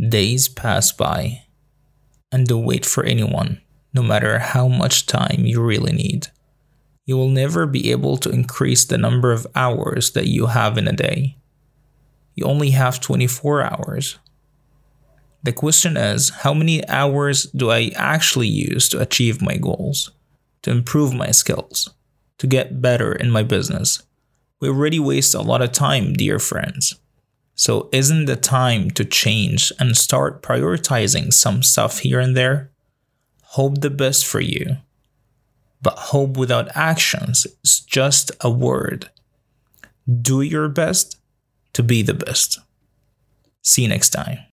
Days pass by, and don't wait for anyone, no matter how much time you really need. You will never be able to increase the number of hours that you have in a day. You only have 24 hours. The question is how many hours do I actually use to achieve my goals, to improve my skills, to get better in my business? We already waste a lot of time, dear friends. So, isn't the time to change and start prioritizing some stuff here and there? Hope the best for you. But hope without actions is just a word. Do your best to be the best. See you next time.